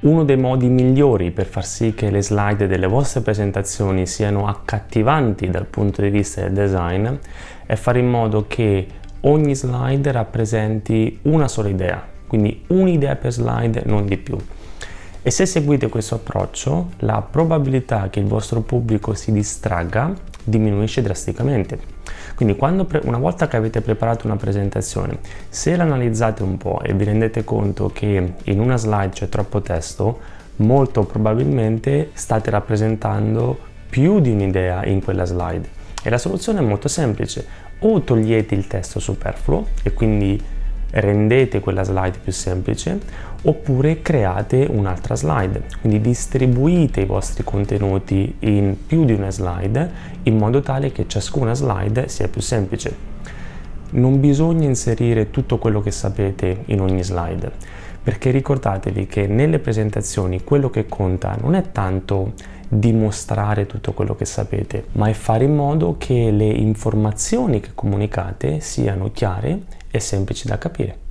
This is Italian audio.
Uno dei modi migliori per far sì che le slide delle vostre presentazioni siano accattivanti dal punto di vista del design è fare in modo che ogni slide rappresenti una sola idea, quindi un'idea per slide, non di più. E se seguite questo approccio, la probabilità che il vostro pubblico si distragga diminuisce drasticamente. Quindi pre- una volta che avete preparato una presentazione, se l'analizzate un po' e vi rendete conto che in una slide c'è troppo testo, molto probabilmente state rappresentando più di un'idea in quella slide. E la soluzione è molto semplice, o togliete il testo superfluo e quindi rendete quella slide più semplice oppure create un'altra slide. Quindi distribuite i vostri contenuti in più di una slide in modo tale che ciascuna slide sia più semplice. Non bisogna inserire tutto quello che sapete in ogni slide perché ricordatevi che nelle presentazioni quello che conta non è tanto dimostrare tutto quello che sapete, ma è fare in modo che le informazioni che comunicate siano chiare e semplici da capire.